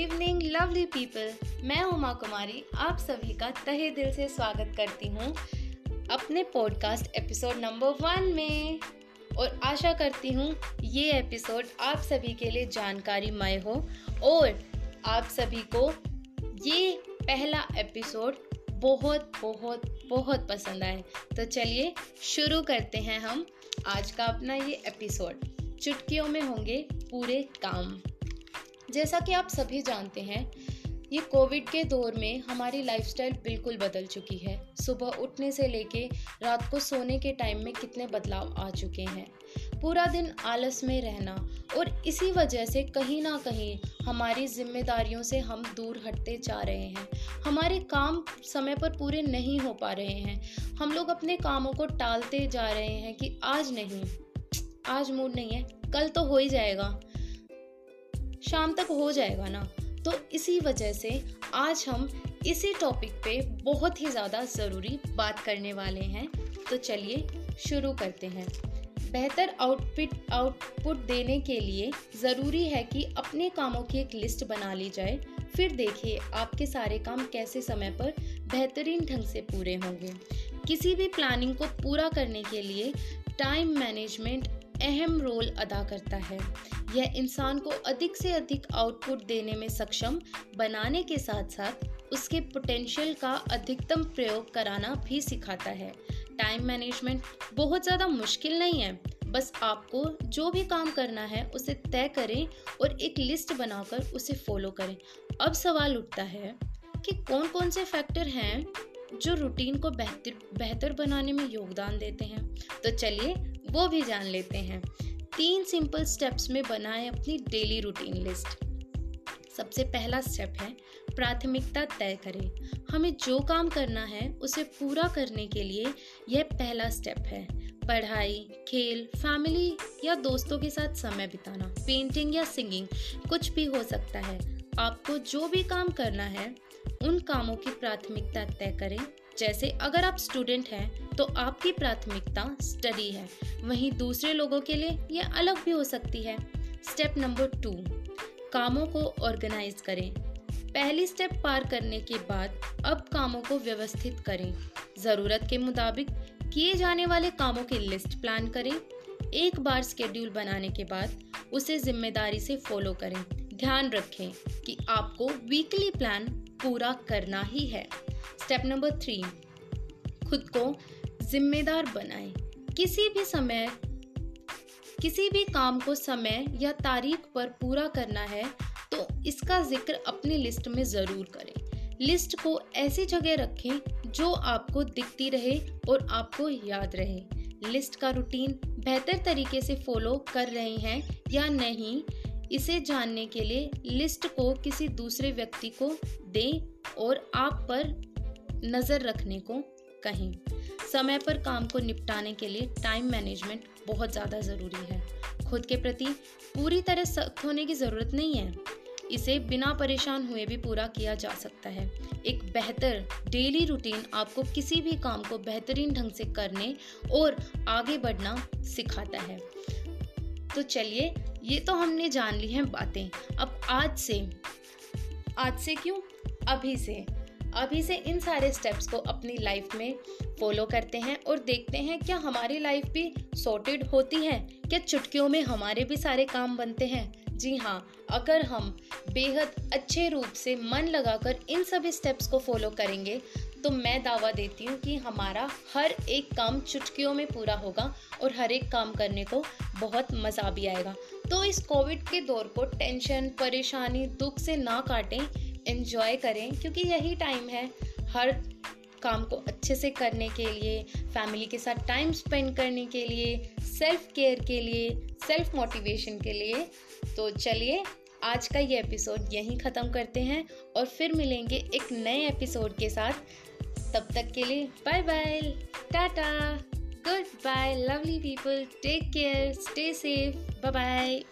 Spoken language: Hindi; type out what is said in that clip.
इवनिंग लवली पीपल मैं उमा कुमारी आप सभी का तहे दिल से स्वागत करती हूँ अपने पॉडकास्ट एपिसोड नंबर वन में। और आशा करती हूँ ये एपिसोड आप सभी के लिए जानकारीमय हो। और आप सभी को ये पहला एपिसोड बहुत बहुत बहुत पसंद आए। तो चलिए शुरू करते हैं हम आज का अपना ये एपिसोड चुटकियों में होंगे पूरे काम। जैसा कि आप सभी जानते हैं, ये कोविड के दौर में हमारी लाइफस्टाइल बिल्कुल बदल चुकी है। सुबह उठने से लेके रात को सोने के टाइम में कितने बदलाव आ चुके हैं। पूरा दिन आलस में रहना और इसी वजह से कहीं ना कहीं हमारी जिम्मेदारियों से हम दूर हटते जा रहे हैं। हमारे काम समय पर पूरे नहीं हो पा रहे हैं। हम लोग अपने कामों को टालते जा रहे हैं कि आज नहीं, आज मूड नहीं है, कल तो हो ही जाएगा। शाम तक हो जाएगा ना? तो इसी वजह से आज हम इसी टॉपिक पे बहुत ही ज़्यादा ज़रूरी बात करने वाले हैं। तो चलिए शुरू करते हैं। बेहतर आउटपुट आउटपुट देने के लिए ज़रूरी है कि अपने कामों की एक लिस्ट बना ली जाए। फिर देखिए आपके सारे काम कैसे समय पर बेहतरीन ढंग से पूरे होंगे। किसी भी प्लानिंग को पूरा करने के लिए टाइम मैनेजमेंट अहम रोल अदा करता है। यह इंसान को अधिक से अधिक आउटपुट देने में सक्षम बनाने के साथ साथ उसके पोटेंशियल का अधिकतम प्रयोग कराना भी सिखाता है। टाइम मैनेजमेंट बहुत ज़्यादा मुश्किल नहीं है। बस आपको जो भी काम करना है उसे तय करें और एक लिस्ट बनाकर उसे फॉलो करें। अब सवाल उठता है कि कौन कौन से फैक्टर हैं जो रूटीन को बेहतर बेहतर बनाने में योगदान देते हैं? तो चलिए वो भी जान लेते हैं। तीन सिंपल स्टेप्स में बनाएँ अपनी डेली रूटीन लिस्ट सबसे पहला स्टेप है, प्राथमिकता तय करें। हमें जो काम करना है, उसे पूरा करने के लिए यह पहला स्टेप है। पढ़ाई, खेल फैमिली या दोस्तों के साथ समय बिताना पेंटिंग या सिंगिंग कुछ भी हो सकता है। आपको जो भी काम करना है, उन कामों की प्राथमिकता तय करें। जैसे अगर आप स्टूडेंट हैं तो आपकी प्राथमिकता स्टडी है। वहीं दूसरे लोगों के लिए यह अलग भी हो सकती है। स्टेप नंबर टू कामों को ऑर्गेनाइज करें। पहली स्टेप पार करने के बाद अब कामों को व्यवस्थित करें। ज़रूरत के मुताबिक किए जाने वाले कामों की लिस्ट प्लान करें। एक बार स्केड्यूल बनाने के बाद उसे ज़िम्मेदारी से फॉलो करें। ध्यान रखें कि आपको वीकली प्लान पूरा करना ही है। स्टेप नंबर थ्री खुद को जिम्मेदार बनाएँ। किसी भी समय, किसी भी काम को समय या तारीख पर पूरा करना है तो इसका ज़िक्र अपनी लिस्ट में ज़रूर करें। लिस्ट को ऐसी जगह रखें जो आपको दिखती रहे और आपको याद रहे। लिस्ट का रूटीन बेहतर तरीके से फॉलो कर रहे हैं या नहीं, इसे जानने के लिए लिस्ट को किसी दूसरे व्यक्ति को दें और आप पर नज़र रखने को कहें। समय पर काम को निपटाने के लिए टाइम मैनेजमेंट बहुत ज़्यादा ज़रूरी है। खुद के प्रति पूरी तरह सख्त होने की ज़रूरत नहीं है। इसे बिना परेशान हुए भी पूरा किया जा सकता है। एक बेहतर डेली रूटीन आपको किसी भी काम को बेहतरीन ढंग से करने और आगे बढ़ना सिखाता है। तो चलिए, ये तो हमने जान ली हैं बातें। अब आज से आज से क्यों? अभी से। अभी से इन सारे स्टेप्स को अपनी लाइफ में फॉलो करते हैं और देखते हैं क्या हमारी लाइफ भी सॉर्टेड होती है, क्या चुटकियों में हमारे भी सारे काम बनते हैं। जी हाँ अगर हम बेहद अच्छे रूप से मन लगाकर इन सभी स्टेप्स को फॉलो करेंगे तो मैं दावा देती हूँ कि हमारा हर एक काम चुटकियों में पूरा होगा और हर एक काम करने को बहुत मज़ा भी आएगा। तो इस कोविड के दौर को टेंशन परेशानी, दुख से ना काटें इन्जॉय करें, क्योंकि यही टाइम है हर काम को अच्छे से करने के लिए फैमिली के साथ टाइम स्पेंड करने के लिए सेल्फ केयर के लिए सेल्फ मोटिवेशन के लिए। तो चलिए, आज का ये एपिसोड यहीं ख़त्म करते हैं और फिर मिलेंगे एक नए एपिसोड के साथ। तब तक के लिए bye bye tata goodbye lovely people take care stay safe bye bye